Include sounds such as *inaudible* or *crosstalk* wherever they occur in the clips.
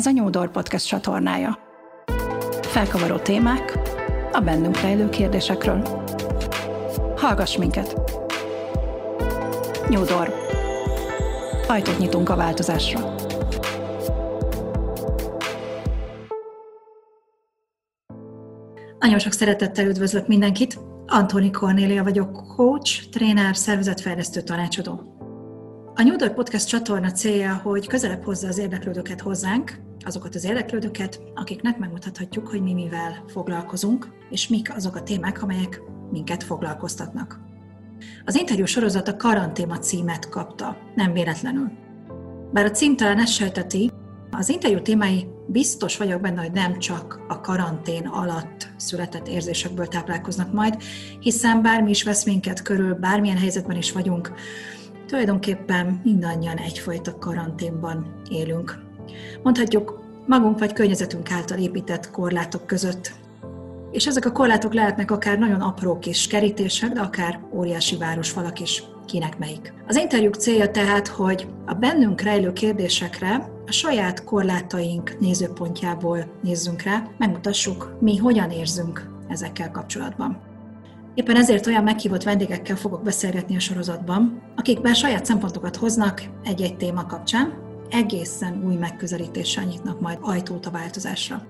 Ez a Nyúdor Podcast csatornája. Felkavaró témák a bennünk rejlő kérdésekről. Hallgass minket! Nyúdor. Ajtót nyitunk a változásra. Nagyon sok szeretettel üdvözlök mindenkit! Antoni Kornélia vagyok, coach, tréner, szervezetfejlesztő tanácsadó. A New Door Podcast csatorna célja, hogy közelebb hozza az érdeklődőket hozzánk, azokat az érdeklődőket, akiknek megmutathatjuk, hogy mi mivel foglalkozunk, és mik azok a témák, amelyek minket foglalkoztatnak. Az interjú sorozat a karantéma címet kapta, nem véletlenül. Bár a cím talán ezt sejteti, az interjú témái biztos vagyok benne, hogy nem csak a karantén alatt született érzésekből táplálkoznak majd, hiszen bármi is vesz minket körül, bármilyen helyzetben is vagyunk, tulajdonképpen mindannyian egyfajta karanténban élünk. Mondhatjuk, magunk vagy környezetünk által épített korlátok között. És ezek a korlátok lehetnek akár nagyon apró kis kerítések, de akár óriási városfalak is, kinek melyik. Az interjúk célja tehát, hogy a bennünk rejlő kérdésekre a saját korlátaink nézőpontjából nézzünk rá, megmutassuk, mi hogyan érzünk ezekkel kapcsolatban. Éppen ezért olyan meghívott vendégekkel fogok beszélgetni a sorozatban, akik bár saját szempontokat hoznak egy-egy téma kapcsán, egészen új megközelítéssel nyitnak majd ajtót a változásra.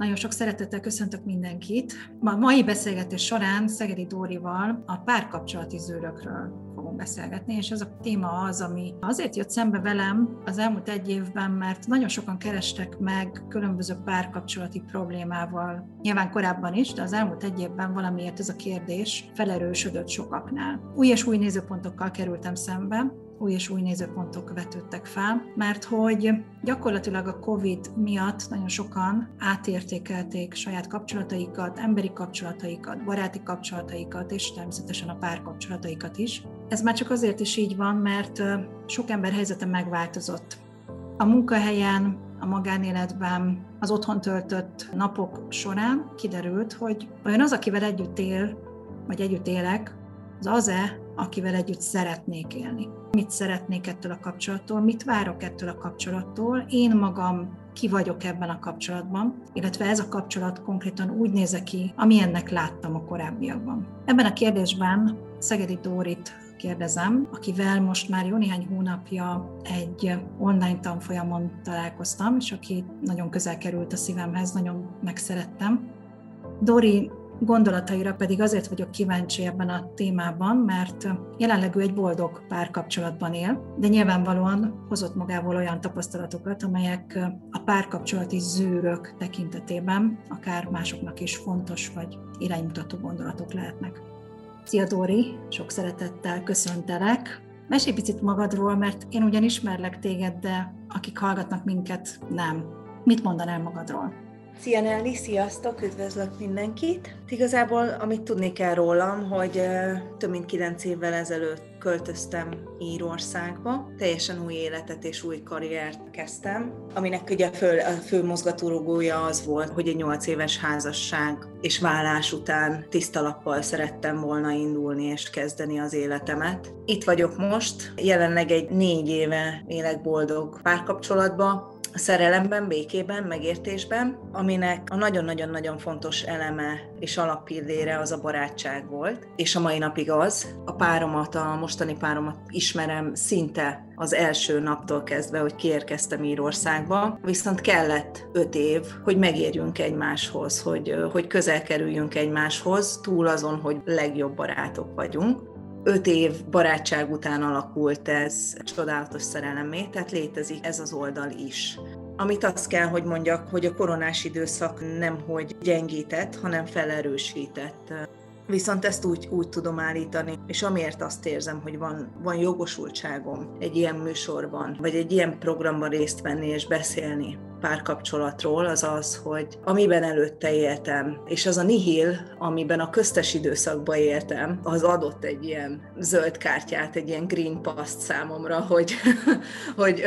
Nagyon sok szeretettel köszöntök mindenkit. A mai beszélgetés során Szegedi Dórival a párkapcsolati zőrökről fogunk beszélgetni, és ez a téma az, ami azért jött szembe velem az elmúlt egy évben, mert nagyon sokan kerestek meg különböző párkapcsolati problémával. Nyilván korábban is, de az elmúlt egy évben valamiért ez a kérdés felerősödött sokaknál. Új és új nézőpontokkal kerültem szembe, új és új nézőpontok vetődtek fel, mert hogy gyakorlatilag a COVID miatt nagyon sokan átértékelték saját kapcsolataikat, emberi kapcsolataikat, baráti kapcsolataikat, és természetesen a párkapcsolataikat is. Ez már csak azért is így van, mert sok ember helyzete megváltozott. A munkahelyen, a magánéletben, az otthon töltött napok során kiderült, hogy olyan az, akivel együtt él, vagy együtt élek, az az-e, akivel együtt szeretnék élni. Mit szeretnék ettől a kapcsolattól, mit várok ettől a kapcsolattól, én magam ki vagyok ebben a kapcsolatban, illetve ez a kapcsolat konkrétan úgy néz ki, amilyennek láttam a korábbiakban. Ebben a kérdésben Szegedi Dórit kérdezem, akivel most már jó néhány hónapja egy online tanfolyamon találkoztam, és aki nagyon közel került a szívemhez, nagyon megszerettem. Dori gondolataira pedig azért vagyok kíváncsi ebben a témában, mert jelenleg ő egy boldog párkapcsolatban él, de nyilvánvalóan hozott magából olyan tapasztalatokat, amelyek a párkapcsolati zűrök tekintetében akár másoknak is fontos vagy iránymutató gondolatok lehetnek. Szia Dóri, sok szeretettel köszöntelek. Mesélj picit magadról, mert én ugyan ismerlek téged, de akik hallgatnak minket, nem. Mit mondanál magadról? Szia Nelly, sziasztok, üdvözlök mindenkit! Igazából, amit tudni kell rólam, hogy több mint kilenc évvel ezelőtt költöztem Írországba, teljesen új életet és új karriert kezdtem, aminek ugye fő, a fő mozgatórugója az volt, hogy egy nyolc éves házasság és vállás után tiszta lappal szerettem volna indulni és kezdeni az életemet. Itt vagyok most, jelenleg egy négy éve élek boldog párkapcsolatba, a szerelemben, békében, megértésben, aminek a nagyon-nagyon-nagyon fontos eleme és alapillére az a barátság volt, és a mai napig az. A páromat, a mostani páromat ismerem szinte az első naptól kezdve, hogy kiérkeztem Írországba, viszont kellett öt év, hogy megérjünk egymáshoz, hogy, hogy közel kerüljünk egymáshoz, túl azon, hogy legjobb barátok vagyunk öt év barátság után alakult ez csodálatos szerelemé, tehát létezik ez az oldal is. Amit azt kell, hogy mondjak, hogy a koronás időszak nem hogy gyengített, hanem felerősített. Viszont ezt úgy, úgy tudom állítani, és amiért azt érzem, hogy van, van jogosultságom egy ilyen műsorban, vagy egy ilyen programban részt venni és beszélni, párkapcsolatról, az az, hogy amiben előtte éltem, és az a nihil, amiben a köztes időszakban éltem, az adott egy ilyen zöld kártyát, egy ilyen green pass számomra, *laughs* hogy, hogy,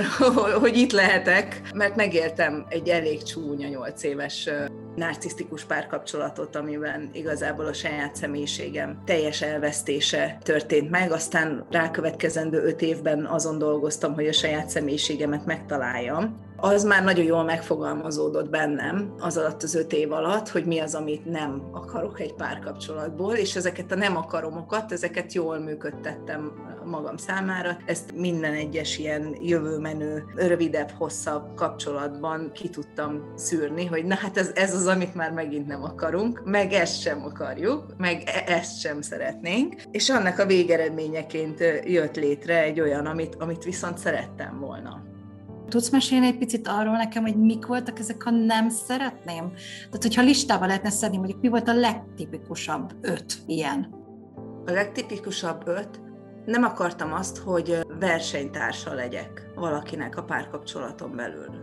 hogy itt lehetek, mert megéltem egy elég csúnya nyolc éves narcisztikus párkapcsolatot, amiben igazából a saját személyiségem teljes elvesztése történt meg, aztán rákövetkezendő öt évben azon dolgoztam, hogy a saját személyiségemet megtaláljam az már nagyon jól megfogalmazódott bennem az alatt az öt év alatt, hogy mi az, amit nem akarok egy párkapcsolatból, és ezeket a nem akaromokat, ezeket jól működtettem magam számára. Ezt minden egyes ilyen jövőmenő, rövidebb, hosszabb kapcsolatban ki tudtam szűrni, hogy na hát ez, ez az, amit már megint nem akarunk, meg ezt sem akarjuk, meg e- ezt sem szeretnénk, és annak a végeredményeként jött létre egy olyan, amit, amit viszont szerettem volna. Tudsz mesélni egy picit arról nekem, hogy mik voltak ezek a nem szeretném? Tehát, hogyha listával lehetne szedni, mondjuk mi volt a legtipikusabb öt ilyen? A legtipikusabb öt? Nem akartam azt, hogy versenytársa legyek valakinek a párkapcsolaton belül.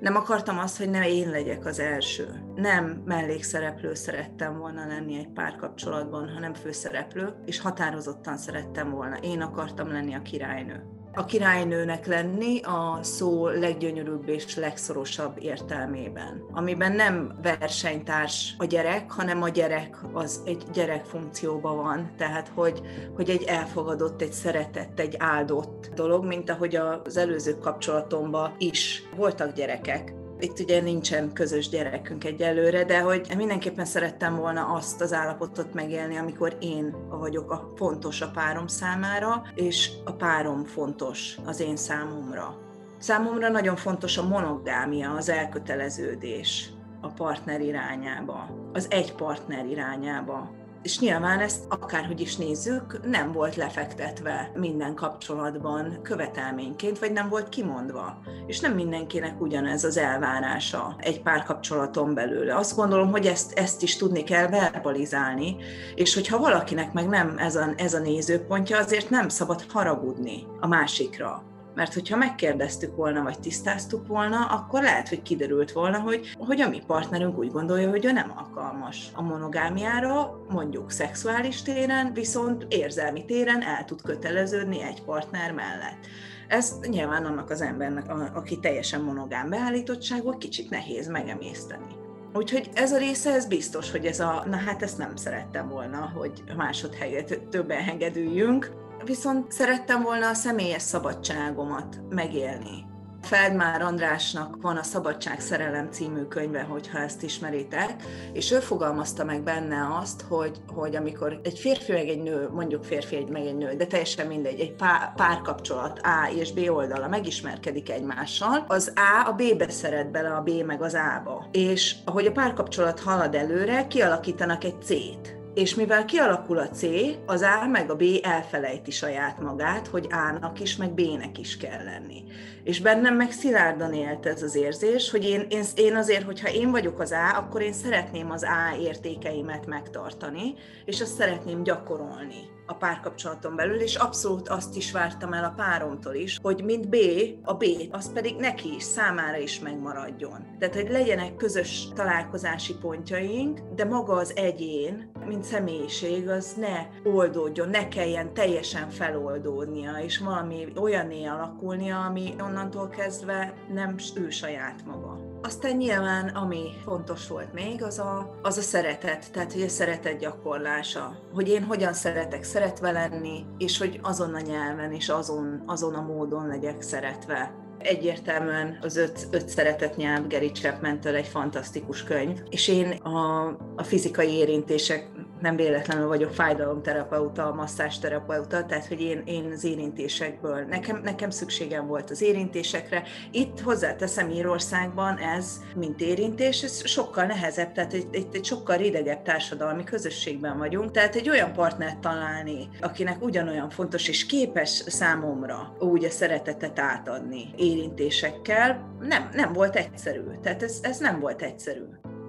Nem akartam azt, hogy ne én legyek az első. Nem mellékszereplő szerettem volna lenni egy párkapcsolatban, hanem főszereplő, és határozottan szerettem volna. Én akartam lenni a királynő a királynőnek lenni a szó leggyönyörűbb és legszorosabb értelmében, amiben nem versenytárs a gyerek, hanem a gyerek az egy gyerek funkcióban van, tehát hogy, hogy egy elfogadott, egy szeretett, egy áldott dolog, mint ahogy az előző kapcsolatomban is voltak gyerekek, itt ugye nincsen közös gyerekünk egyelőre, de hogy mindenképpen szerettem volna azt az állapotot megélni, amikor én vagyok a fontos a párom számára, és a párom fontos az én számomra. Számomra nagyon fontos a monogámia, az elköteleződés a partner irányába, az egy partner irányába és nyilván ezt akárhogy is nézzük, nem volt lefektetve minden kapcsolatban követelményként, vagy nem volt kimondva. És nem mindenkinek ugyanez az elvárása egy párkapcsolaton belül. Azt gondolom, hogy ezt, ezt is tudni kell verbalizálni, és hogyha valakinek meg nem ez a, ez a nézőpontja, azért nem szabad haragudni a másikra mert hogyha megkérdeztük volna, vagy tisztáztuk volna, akkor lehet, hogy kiderült volna, hogy, hogy a mi partnerünk úgy gondolja, hogy ő nem alkalmas a monogámiára, mondjuk szexuális téren, viszont érzelmi téren el tud köteleződni egy partner mellett. Ez nyilván annak az embernek, aki teljesen monogám beállítottságú, kicsit nehéz megemészteni. Úgyhogy ez a része, ez biztos, hogy ez a, na hát ezt nem szerettem volna, hogy másodhelyet többen hengedüljünk, viszont szerettem volna a személyes szabadságomat megélni. Feldmár Andrásnak van a Szabadság Szerelem című könyve, hogyha ezt ismeritek, és ő fogalmazta meg benne azt, hogy, hogy amikor egy férfi meg egy nő, mondjuk férfi egy meg egy nő, de teljesen mindegy, egy pár, párkapcsolat A és B oldala megismerkedik egymással, az A a B-be szeret bele, a B meg az A-ba. És ahogy a párkapcsolat halad előre, kialakítanak egy C-t és mivel kialakul a C, az A meg a B elfelejti saját magát, hogy A-nak is, meg B-nek is kell lenni. És bennem meg szilárdan élt ez az érzés, hogy én, én, én azért, hogyha én vagyok az A, akkor én szeretném az A értékeimet megtartani, és azt szeretném gyakorolni a párkapcsolaton belül, és abszolút azt is vártam el a páromtól is, hogy mint B, a B, az pedig neki is, számára is megmaradjon. Tehát, hogy legyenek közös találkozási pontjaink, de maga az egyén, mint személyiség, az ne oldódjon, ne kelljen teljesen feloldódnia, és valami olyané alakulnia, ami onnantól kezdve nem ő saját maga. Aztán nyilván, ami fontos volt még, az a, az a szeretet, tehát hogy a szeretet gyakorlása, hogy én hogyan szeretek szeretve lenni, és hogy azon a nyelven és azon, azon a módon legyek szeretve. Egyértelműen az öt, öt szeretet nyelv Gary Chapman-től egy fantasztikus könyv, és én a, a fizikai érintések nem véletlenül vagyok fájdalomterapeuta, masszásterapeuta, tehát hogy én, én az érintésekből, nekem, nekem szükségem volt az érintésekre. Itt hozzáteszem Írországban ez, mint érintés, ez sokkal nehezebb, tehát egy, egy, egy sokkal ridegebb társadalmi közösségben vagyunk, tehát egy olyan partnert találni, akinek ugyanolyan fontos és képes számomra úgy a szeretetet átadni érintésekkel, nem, nem volt egyszerű. Tehát ez, ez nem volt egyszerű.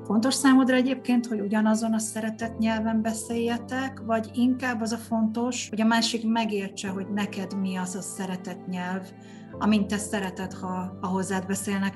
Fontos számodra egyébként, hogy ugyanazon a szeretett nyelven beszéljetek, vagy inkább az a fontos, hogy a másik megértse, hogy neked mi az a szeretett nyelv, amint te szereted, ha, ha hozzád beszélnek?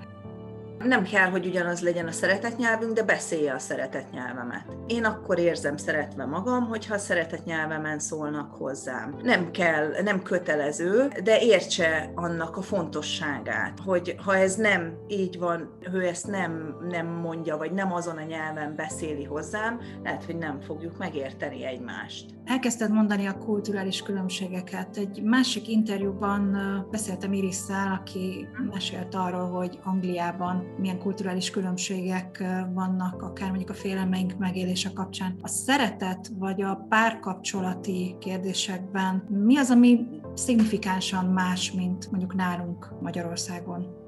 Nem kell, hogy ugyanaz legyen a szeretetnyelvünk, de beszélje a szeretetnyelvemet. Én akkor érzem szeretve magam, hogyha a szeretetnyelvemen szólnak hozzám. Nem kell, nem kötelező, de értse annak a fontosságát, hogy ha ez nem így van, ő ezt nem, nem mondja, vagy nem azon a nyelven beszéli hozzám, lehet, hogy nem fogjuk megérteni egymást. Elkezdted mondani a kulturális különbségeket. Egy másik interjúban beszéltem Irisszel, aki mesélt arról, hogy Angliában milyen kulturális különbségek vannak, akár mondjuk a félelmeink megélése kapcsán. A szeretet vagy a párkapcsolati kérdésekben mi az, ami szignifikánsan más, mint mondjuk nálunk Magyarországon?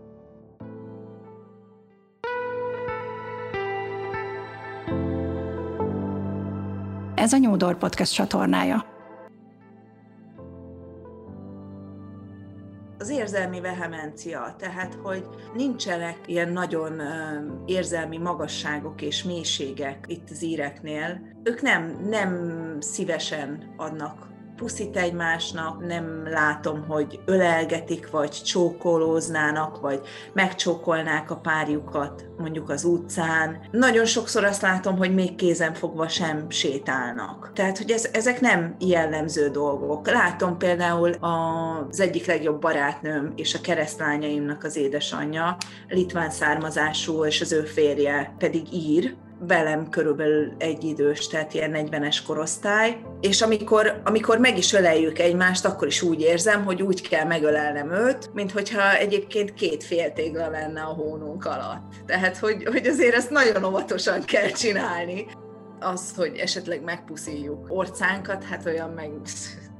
Ez a Nyúdor Podcast csatornája. Az érzelmi vehemencia, tehát hogy nincsenek ilyen nagyon érzelmi magasságok és mélységek itt az íreknél. Ők nem, nem szívesen adnak puszit egymásnak, nem látom, hogy ölelgetik, vagy csókolóznának, vagy megcsókolnák a párjukat mondjuk az utcán. Nagyon sokszor azt látom, hogy még kézen fogva sem sétálnak. Tehát, hogy ez, ezek nem jellemző dolgok. Látom például az egyik legjobb barátnőm és a keresztlányaimnak az édesanyja, litván származású, és az ő férje pedig ír, velem körülbelül egy idős, tehát ilyen 40-es korosztály, és amikor, amikor meg is öleljük egymást, akkor is úgy érzem, hogy úgy kell megölelnem őt, mint hogyha egyébként két féltégla lenne a hónunk alatt. Tehát, hogy, hogy azért ezt nagyon óvatosan kell csinálni. Az, hogy esetleg megpuszíjuk orcánkat, hát olyan meg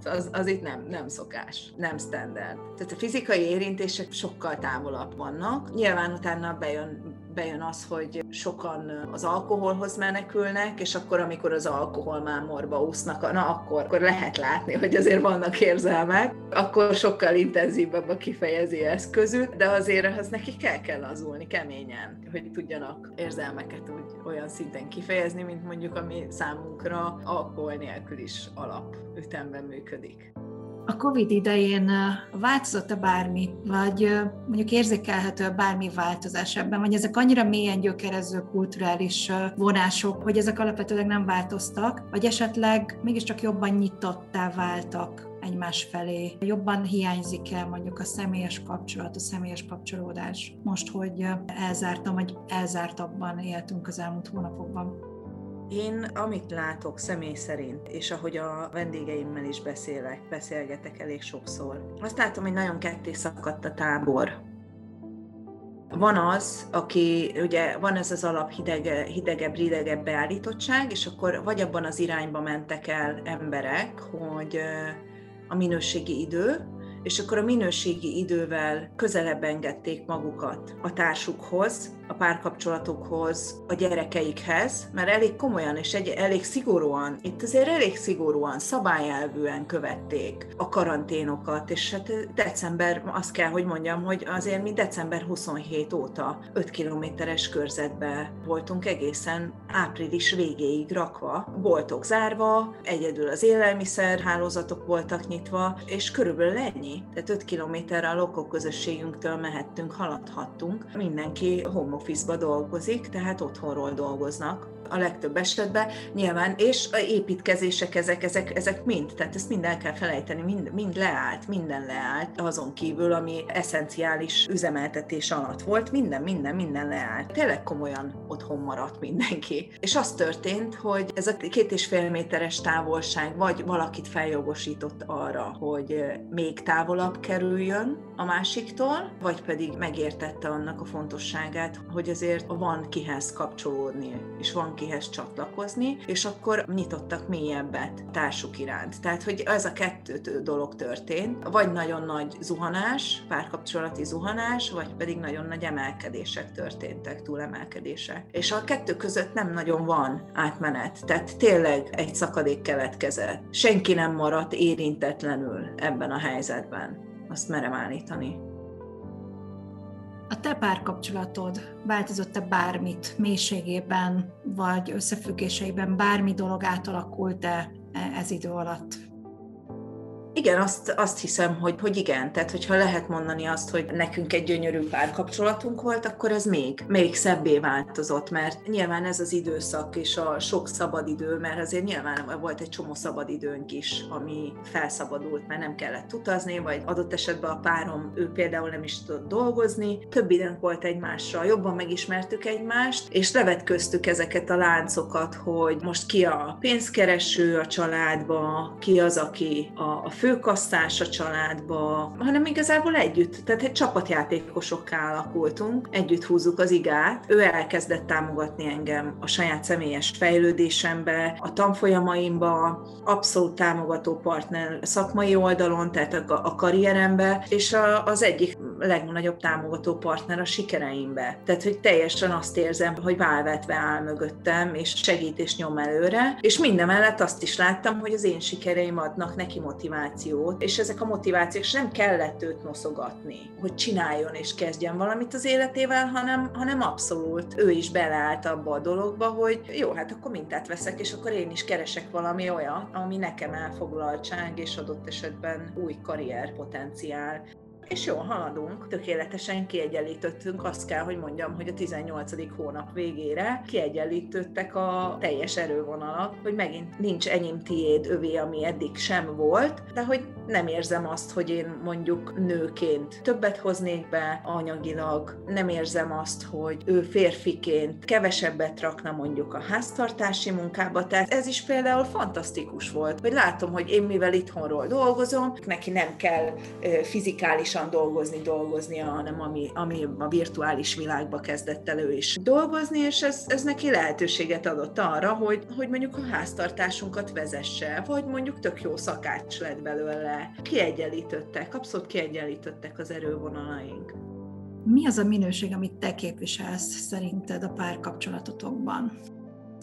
az, az itt nem, nem szokás, nem standard. Tehát a fizikai érintések sokkal távolabb vannak. Nyilván utána bejön bejön az, hogy sokan az alkoholhoz menekülnek, és akkor, amikor az alkoholmámorba úsznak, na akkor, akkor lehet látni, hogy azért vannak érzelmek, akkor sokkal intenzívebb a kifejező eszközük, de azért az neki kell kell lazulni keményen, hogy tudjanak érzelmeket úgy olyan szinten kifejezni, mint mondjuk ami számunkra alkohol nélkül is alapütemben működik. A COVID idején változott-e bármi, vagy mondjuk érzékelhető bármi változás ebben, vagy ezek annyira mélyen gyökerező kulturális vonások, hogy ezek alapvetően nem változtak, vagy esetleg mégiscsak jobban nyitottá váltak egymás felé. Jobban hiányzik-e mondjuk a személyes kapcsolat, a személyes kapcsolódás most, hogy elzártam, vagy elzártabban éltünk az elmúlt hónapokban? Én amit látok személy szerint, és ahogy a vendégeimmel is beszélek, beszélgetek elég sokszor, azt látom, hogy nagyon ketté szakadt a tábor. Van az, aki, ugye van ez az alap hidege, hidegebb, ridegebb beállítottság, és akkor vagy abban az irányba mentek el emberek, hogy a minőségi idő, és akkor a minőségi idővel közelebb engedték magukat a társukhoz, a párkapcsolatokhoz, a gyerekeikhez, mert elég komolyan és egy, elég szigorúan, itt azért elég szigorúan, szabályelvűen követték a karanténokat, és hát december, azt kell, hogy mondjam, hogy azért mi december 27 óta 5 kilométeres körzetbe voltunk egészen április végéig rakva, boltok zárva, egyedül az élelmiszer hálózatok voltak nyitva, és körülbelül ennyi. Tehát 5 kilométerre a lokok közösségünktől mehettünk, haladhattunk. Mindenki home office-ba dolgozik, tehát otthonról dolgoznak a legtöbb esetben, nyilván, és a építkezések, ezek, ezek, ezek mind, tehát ezt mind el kell felejteni, mind, mind leállt, minden leállt, azon kívül, ami eszenciális üzemeltetés alatt volt, minden, minden, minden leállt. Tényleg komolyan otthon maradt mindenki. És az történt, hogy ez a két és fél méteres távolság vagy valakit feljogosított arra, hogy még távolabb kerüljön a másiktól, vagy pedig megértette annak a fontosságát, hogy azért van kihez kapcsolódni, és van kihez csatlakozni, és akkor nyitottak mélyebbet társuk iránt. Tehát, hogy ez a kettő dolog történt, vagy nagyon nagy zuhanás, párkapcsolati zuhanás, vagy pedig nagyon nagy emelkedések történtek, túlemelkedések. És a kettő között nem nagyon van átmenet, tehát tényleg egy szakadék keletkezett. Senki nem maradt érintetlenül ebben a helyzetben. Azt merem állítani. A te párkapcsolatod változott-e bármit mélységében, vagy összefüggéseiben bármi dolog átalakult-e ez idő alatt? Igen, azt, azt hiszem, hogy, hogy igen. Tehát, hogyha lehet mondani azt, hogy nekünk egy gyönyörű párkapcsolatunk volt, akkor ez még, még szebbé változott, mert nyilván ez az időszak és a sok szabadidő, mert azért nyilván volt egy csomó szabadidőnk is, ami felszabadult, mert nem kellett utazni, vagy adott esetben a párom, ő például nem is tudott dolgozni. Több időnk volt egymásra, jobban megismertük egymást, és levetköztük ezeket a láncokat, hogy most ki a pénzkereső a családba, ki az, aki a, a főkasszás a családba, hanem igazából együtt, tehát egy csapatjátékosokká alakultunk, együtt húzzuk az igát. Ő elkezdett támogatni engem a saját személyes fejlődésembe, a tanfolyamaimba, abszolút támogató partner szakmai oldalon, tehát a, karrierembe, és az egyik legnagyobb támogató partner a sikereimbe. Tehát, hogy teljesen azt érzem, hogy válvetve áll mögöttem, és segít és nyom előre, és mindemellett azt is láttam, hogy az én sikereim adnak neki motivációt, és ezek a motivációk nem kellett őt noszogatni, hogy csináljon és kezdjen valamit az életével, hanem, hanem abszolút ő is beleállt abba a dologba, hogy jó, hát akkor mintát veszek, és akkor én is keresek valami olyan, ami nekem elfoglaltság, és adott esetben új karrierpotenciál és jól haladunk, tökéletesen kiegyenlítettünk, azt kell, hogy mondjam, hogy a 18. hónap végére kiegyenlítettek a teljes erővonalak, hogy megint nincs enyém tiéd, övé, ami eddig sem volt, de hogy nem érzem azt, hogy én mondjuk nőként többet hoznék be anyagilag, nem érzem azt, hogy ő férfiként kevesebbet rakna mondjuk a háztartási munkába, tehát ez is például fantasztikus volt, hogy látom, hogy én mivel itthonról dolgozom, neki nem kell fizikálisan aktívan dolgozni, dolgoznia, hanem ami, ami a virtuális világba kezdett elő is dolgozni, és ez, ez neki lehetőséget adott arra, hogy, hogy mondjuk a háztartásunkat vezesse, vagy mondjuk tök jó szakács lett belőle. Kiegyenlítettek, abszolút kiegyenlítettek az erővonalaink. Mi az a minőség, amit te képviselsz szerinted a párkapcsolatotokban?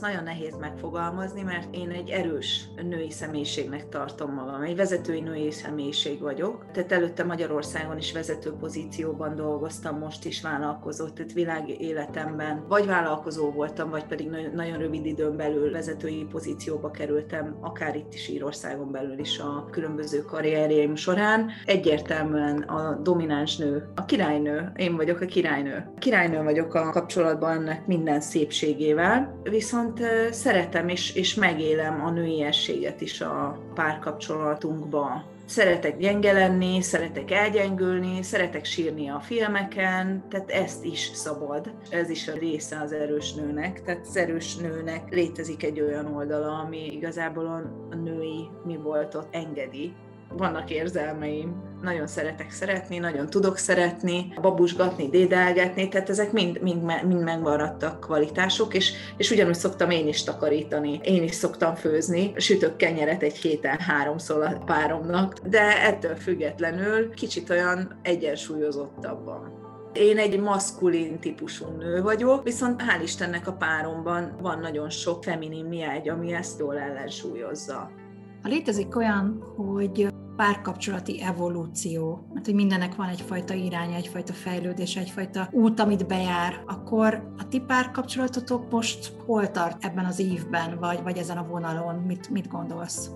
Nagyon nehéz megfogalmazni, mert én egy erős női személyiségnek tartom magam. Egy vezetői női személyiség vagyok. Tehát előtte Magyarországon is vezető pozícióban dolgoztam, most is vállalkozott, tehát világ életemben vagy vállalkozó voltam, vagy pedig nagyon rövid időn belül vezetői pozícióba kerültem, akár itt is Írországon belül is a különböző karrierjeim során. Egyértelműen a domináns nő, a királynő, én vagyok a királynő. Királynő vagyok a kapcsolatban ennek minden szépségével, viszont viszont szeretem és, és megélem a nőiességet is a párkapcsolatunkba. Szeretek gyenge lenni, szeretek elgyengülni, szeretek sírni a filmeken, tehát ezt is szabad. Ez is a része az erős nőnek. Tehát az erős nőnek létezik egy olyan oldala, ami igazából a női mi volt ott engedi, vannak érzelmeim, nagyon szeretek szeretni, nagyon tudok szeretni, babusgatni, dédelgetni, tehát ezek mind, mind, mind megmaradtak kvalitások, és, és ugyanúgy szoktam én is takarítani, én is szoktam főzni, sütök kenyeret egy héten háromszor a páromnak, de ettől függetlenül kicsit olyan egyensúlyozottabban. Én egy maszkulin típusú nő vagyok, viszont hál' Istennek a páromban van nagyon sok feminin miágy, ami ezt jól ellensúlyozza. Létezik olyan, hogy párkapcsolati evolúció, mert hogy mindennek van egyfajta iránya, egyfajta fejlődés, egyfajta út, amit bejár, akkor a ti párkapcsolatotok most hol tart ebben az évben, vagy, vagy ezen a vonalon? Mit, mit gondolsz?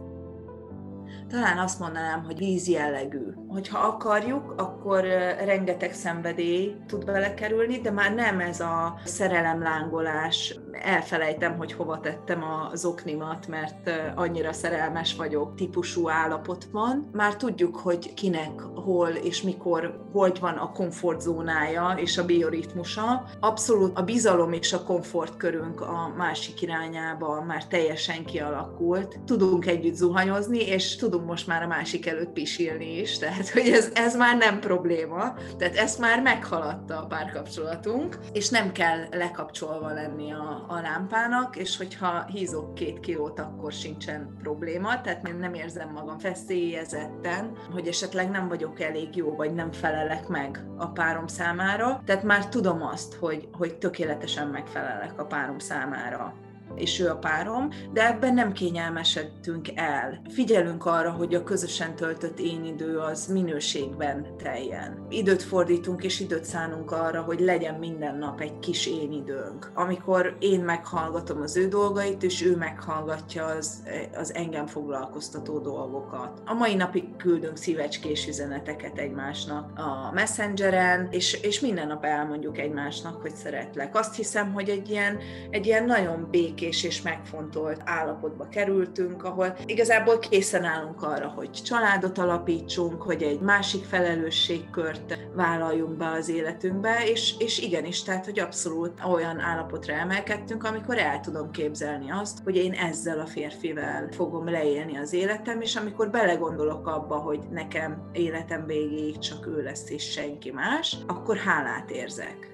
Talán azt mondanám, hogy víz jellegű. Hogyha akarjuk, akkor rengeteg szenvedély tud belekerülni, de már nem ez a szerelemlángolás, elfelejtem, hogy hova tettem az oknimat, mert annyira szerelmes vagyok, típusú állapot van. Már tudjuk, hogy kinek, hol és mikor, hogy van a komfortzónája és a bioritmusa. Abszolút a bizalom és a komfortkörünk a másik irányába már teljesen kialakult. Tudunk együtt zuhanyozni, és tudunk most már a másik előtt pisilni is, tehát hogy ez, ez már nem probléma. Tehát ezt már meghaladta a párkapcsolatunk, és nem kell lekapcsolva lenni a, a lámpának, és hogyha hízok két kilót, akkor sincsen probléma, tehát én nem érzem magam feszélyezetten, hogy esetleg nem vagyok elég jó, vagy nem felelek meg a párom számára, tehát már tudom azt, hogy, hogy tökéletesen megfelelek a párom számára és ő a párom, de ebben nem kényelmesedtünk el. Figyelünk arra, hogy a közösen töltött én idő az minőségben teljen. Időt fordítunk és időt szánunk arra, hogy legyen minden nap egy kis én időnk. Amikor én meghallgatom az ő dolgait, és ő meghallgatja az, az engem foglalkoztató dolgokat. A mai napig küldünk szívecskés üzeneteket egymásnak a Messengeren, és, és minden nap elmondjuk egymásnak, hogy szeretlek. Azt hiszem, hogy egy ilyen, egy ilyen nagyon békés és megfontolt állapotba kerültünk, ahol igazából készen állunk arra, hogy családot alapítsunk, hogy egy másik felelősségkört vállaljunk be az életünkbe, és, és igenis, tehát, hogy abszolút olyan állapotra emelkedtünk, amikor el tudom képzelni azt, hogy én ezzel a férfivel fogom leélni az életem, és amikor belegondolok abba, hogy nekem életem végéig csak ő lesz és senki más, akkor hálát érzek.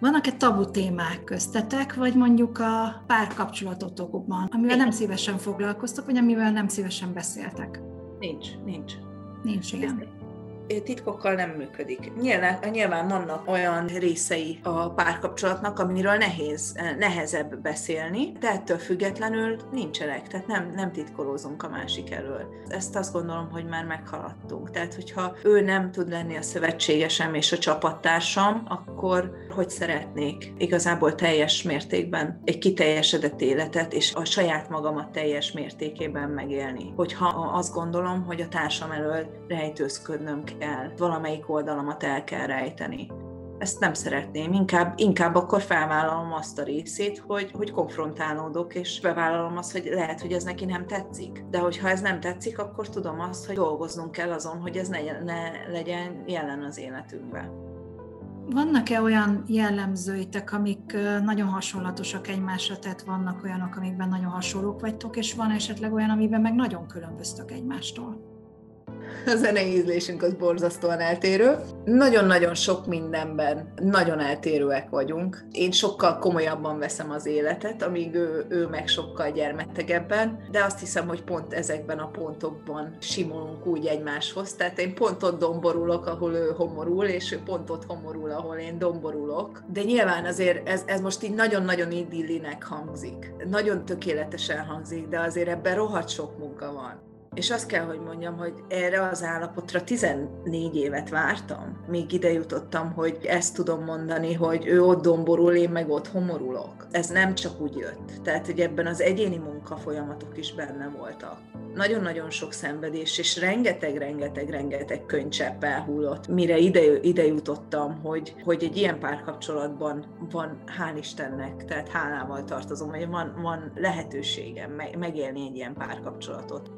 Vannak-e tabu témák köztetek, vagy mondjuk a párkapcsolatotokban, amivel nem szívesen foglalkoztok, vagy amivel nem szívesen beszéltek? Nincs, nincs. Nincs, igen titkokkal nem működik. Nyilván, nyilván vannak olyan részei a párkapcsolatnak, amiről nehéz, nehezebb beszélni, de ettől függetlenül nincsenek, tehát nem, nem titkolózunk a másik elől. Ezt azt gondolom, hogy már meghaladtunk. Tehát, hogyha ő nem tud lenni a szövetségesem és a csapattársam, akkor hogy szeretnék igazából teljes mértékben egy kiteljesedett életet, és a saját magamat teljes mértékében megélni. Hogyha azt gondolom, hogy a társam elől rejtőzködnöm kell, valamelyik oldalamat el kell rejteni. Ezt nem szeretném, inkább, inkább akkor felvállalom azt a részét, hogy, hogy konfrontálódok, és bevállalom azt, hogy lehet, hogy ez neki nem tetszik. De hogyha ez nem tetszik, akkor tudom azt, hogy dolgoznunk kell azon, hogy ez ne, ne legyen jelen az életünkben. Vannak-e olyan jellemzőitek, amik nagyon hasonlatosak egymásra, tehát vannak olyanok, amikben nagyon hasonlók vagytok, és van esetleg olyan, amiben meg nagyon különböztök egymástól? A zenei ízlésünk az borzasztóan eltérő. Nagyon-nagyon sok mindenben nagyon eltérőek vagyunk. Én sokkal komolyabban veszem az életet, amíg ő, ő meg sokkal gyermetegebben, de azt hiszem, hogy pont ezekben a pontokban simulunk úgy egymáshoz. Tehát én pont ott domborulok, ahol ő homorul, és ő pont ott homorul, ahol én domborulok. De nyilván azért ez, ez most így nagyon-nagyon idillinek hangzik. Nagyon tökéletesen hangzik, de azért ebben rohadt sok munka van. És azt kell, hogy mondjam, hogy erre az állapotra 14 évet vártam, még ide jutottam, hogy ezt tudom mondani, hogy ő ott domborul, én meg ott homorulok. Ez nem csak úgy jött. Tehát, hogy ebben az egyéni munkafolyamatok is benne voltak. Nagyon-nagyon sok szenvedés, és rengeteg-rengeteg-rengeteg könycsepp elhullott, mire ide, ide jutottam, hogy, hogy egy ilyen párkapcsolatban van, hál' Istennek, tehát hálával tartozom, hogy van, van lehetőségem megélni egy ilyen párkapcsolatot.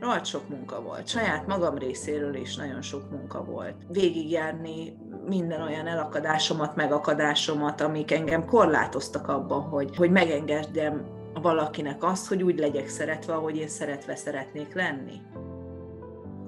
Rohadt sok munka volt. Saját magam részéről is nagyon sok munka volt. Végigjárni minden olyan elakadásomat, megakadásomat, amik engem korlátoztak abban, hogy, hogy megengedjem valakinek azt, hogy úgy legyek szeretve, ahogy én szeretve szeretnék lenni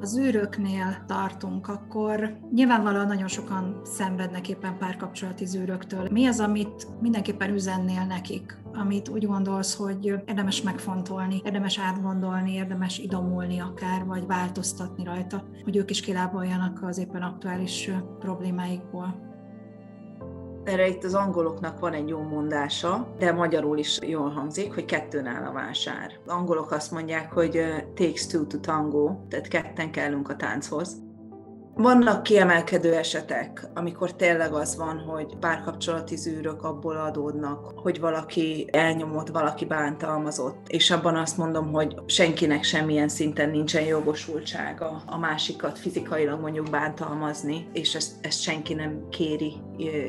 az űröknél tartunk, akkor nyilvánvalóan nagyon sokan szenvednek éppen párkapcsolati zűröktől. Mi az, amit mindenképpen üzennél nekik, amit úgy gondolsz, hogy érdemes megfontolni, érdemes átgondolni, érdemes idomulni akár, vagy változtatni rajta, hogy ők is kilábaljanak az éppen aktuális problémáikból? Erre itt az angoloknak van egy jó mondása, de magyarul is jól hangzik, hogy kettőn áll a vásár. Az angolok azt mondják, hogy takes two to tango, tehát ketten kellünk a tánchoz. Vannak kiemelkedő esetek, amikor tényleg az van, hogy párkapcsolati zűrök abból adódnak, hogy valaki elnyomott, valaki bántalmazott, és abban azt mondom, hogy senkinek semmilyen szinten nincsen jogosultsága a másikat fizikailag mondjuk bántalmazni, és ezt, ezt senki nem kéri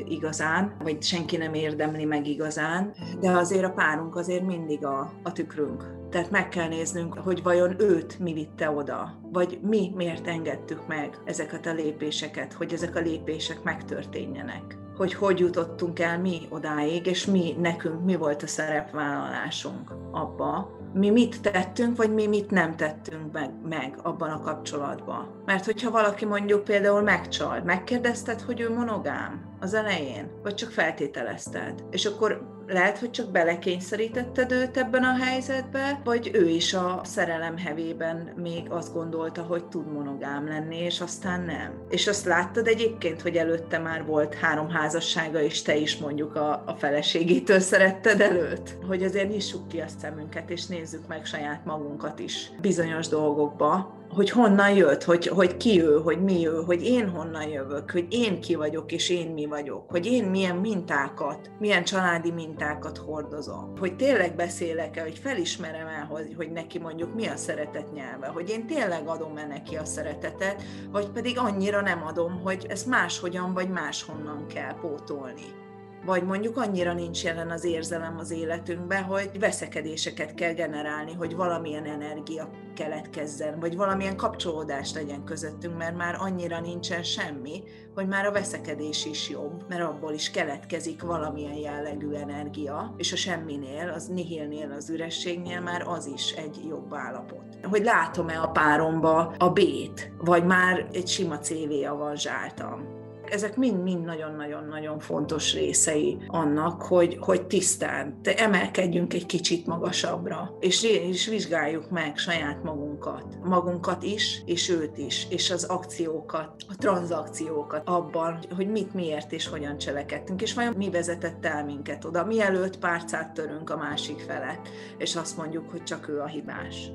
igazán, vagy senki nem érdemli meg igazán, de azért a párunk azért mindig a, a tükrünk tehát meg kell néznünk, hogy vajon őt mi vitte oda, vagy mi miért engedtük meg ezeket a lépéseket, hogy ezek a lépések megtörténjenek. Hogy hogy jutottunk el mi odáig, és mi, nekünk mi volt a szerepvállalásunk abba, mi mit tettünk, vagy mi mit nem tettünk meg, meg abban a kapcsolatban. Mert hogyha valaki mondjuk például megcsal, megkérdezted, hogy ő monogám az elején, vagy csak feltételezted, és akkor Lehet, hogy csak belekényszerítetted őt ebben a helyzetbe, vagy ő is a szerelem hevében még azt gondolta, hogy tud monogám lenni, és aztán nem. És azt láttad egyébként, hogy előtte már volt három házassága, és te is mondjuk a, a feleségétől szeretted előtt? Hogy azért nyissuk ki a szemünket, és nézzük meg saját magunkat is bizonyos dolgokba, hogy honnan jött, hogy, hogy ki ő, hogy mi ő, hogy én honnan jövök, hogy én ki vagyok, és én mi vagyok, hogy én milyen mintákat, milyen családi mintákat hordozom, hogy tényleg beszélek-e, hogy felismerem el, hogy, hogy neki mondjuk mi a szeretet nyelve, hogy én tényleg adom-e neki a szeretetet, vagy pedig annyira nem adom, hogy ezt máshogyan vagy máshonnan kell pótolni vagy mondjuk annyira nincs jelen az érzelem az életünkben, hogy veszekedéseket kell generálni, hogy valamilyen energia keletkezzen, vagy valamilyen kapcsolódás legyen közöttünk, mert már annyira nincsen semmi, hogy már a veszekedés is jobb, mert abból is keletkezik valamilyen jellegű energia, és a semminél, az nihilnél, az ürességnél már az is egy jobb állapot. Hogy látom-e a páromba a bét, vagy már egy sima CV-a van zsáltam ezek mind-mind nagyon-nagyon-nagyon fontos részei annak, hogy, hogy tisztán emelkedjünk egy kicsit magasabbra, és, és vizsgáljuk meg saját magunkat, magunkat is, és őt is, és az akciókat, a tranzakciókat abban, hogy mit, miért és hogyan cselekedtünk, és vajon mi vezetett el minket oda, mielőtt párcát törünk a másik felett, és azt mondjuk, hogy csak ő a hibás.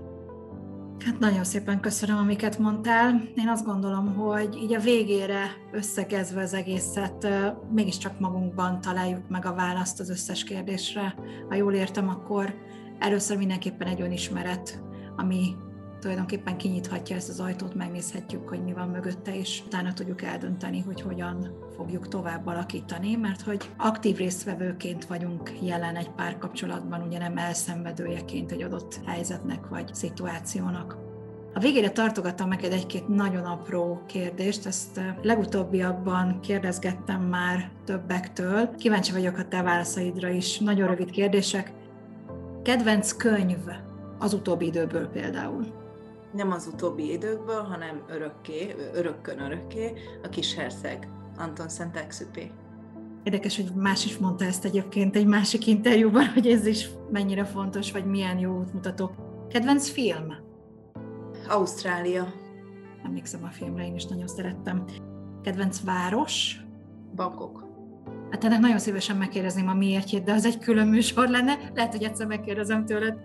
Hát nagyon szépen köszönöm, amiket mondtál. Én azt gondolom, hogy így a végére összekezve az egészet, mégiscsak magunkban találjuk meg a választ az összes kérdésre. Ha jól értem, akkor először mindenképpen egy önismeret, ami tulajdonképpen kinyithatja ezt az ajtót, megnézhetjük, hogy mi van mögötte, és utána tudjuk eldönteni, hogy hogyan fogjuk tovább alakítani, mert hogy aktív résztvevőként vagyunk jelen egy párkapcsolatban, ugye nem elszenvedőjeként egy adott helyzetnek vagy szituációnak. A végére tartogattam neked egy-két nagyon apró kérdést, ezt legutóbbiakban kérdezgettem már többektől. Kíváncsi vagyok a te válaszaidra is. Nagyon rövid kérdések. Kedvenc könyv az utóbbi időből például? Nem az utóbbi időkből, hanem örökké, örökkön örökké, a kis herceg, Anton Szent-Exupé. Érdekes, hogy más is mondta ezt egyébként egy másik interjúban, hogy ez is mennyire fontos, vagy milyen jó útmutató. Kedvenc film? Ausztrália. Emlékszem a filmre, én is nagyon szerettem. Kedvenc város? Bangkok. Hát ennek nagyon szívesen megkérdezném a miértjét, de az egy külön műsor lenne. Lehet, hogy egyszer megkérdezem tőled.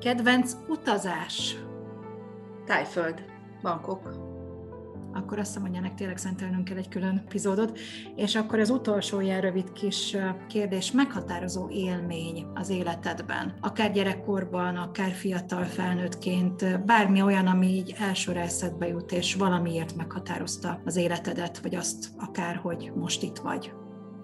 Kedvenc utazás? Tájföld, Bangkok. Akkor azt hiszem, hogy ennek tényleg szentelnünk kell egy külön epizódot. És akkor az utolsó ilyen rövid kis kérdés, meghatározó élmény az életedben, akár gyerekkorban, akár fiatal felnőttként, bármi olyan, ami így elsőre eszedbe jut, és valamiért meghatározta az életedet, vagy azt akár, hogy most itt vagy.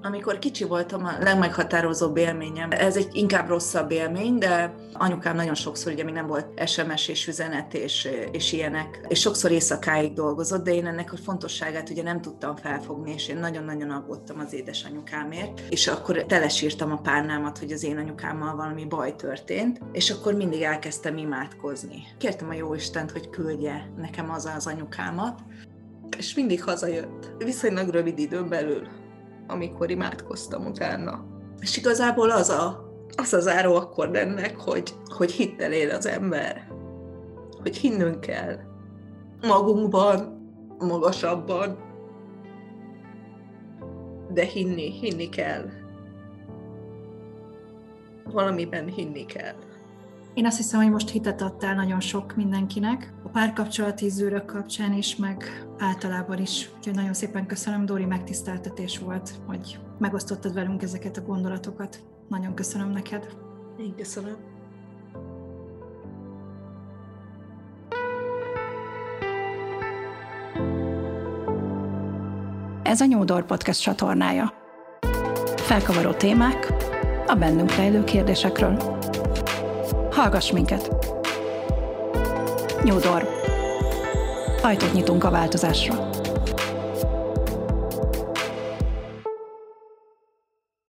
Amikor kicsi voltam, a legmeghatározóbb élményem, ez egy inkább rosszabb élmény, de anyukám nagyon sokszor, ugye még nem volt SMS és üzenet és, és ilyenek, és sokszor éjszakáig dolgozott, de én ennek a fontosságát ugye nem tudtam felfogni, és én nagyon-nagyon aggódtam az édesanyukámért, és akkor telesírtam a párnámat, hogy az én anyukámmal valami baj történt, és akkor mindig elkezdtem imádkozni. Kértem a Jóistent, hogy küldje nekem az az anyukámat, és mindig hazajött. Viszonylag rövid időn belül amikor imádkoztam utána. És igazából az a, az a záró akkor ennek, hogy, hogy hittel él az ember, hogy hinnünk kell magunkban, magasabban, de hinni, hinni kell. Valamiben hinni kell. Én azt hiszem, hogy most hitet adtál nagyon sok mindenkinek, a párkapcsolati zűrök kapcsán is, meg általában is. Úgyhogy nagyon szépen köszönöm, Dóri, megtiszteltetés volt, hogy megosztottad velünk ezeket a gondolatokat. Nagyon köszönöm neked. Én köszönöm. Ez a Nyúdor Podcast csatornája. Felkavaró témák a bennünk rejlő kérdésekről. Hallgass minket! Nyúdor. Ajtót nyitunk a változásra.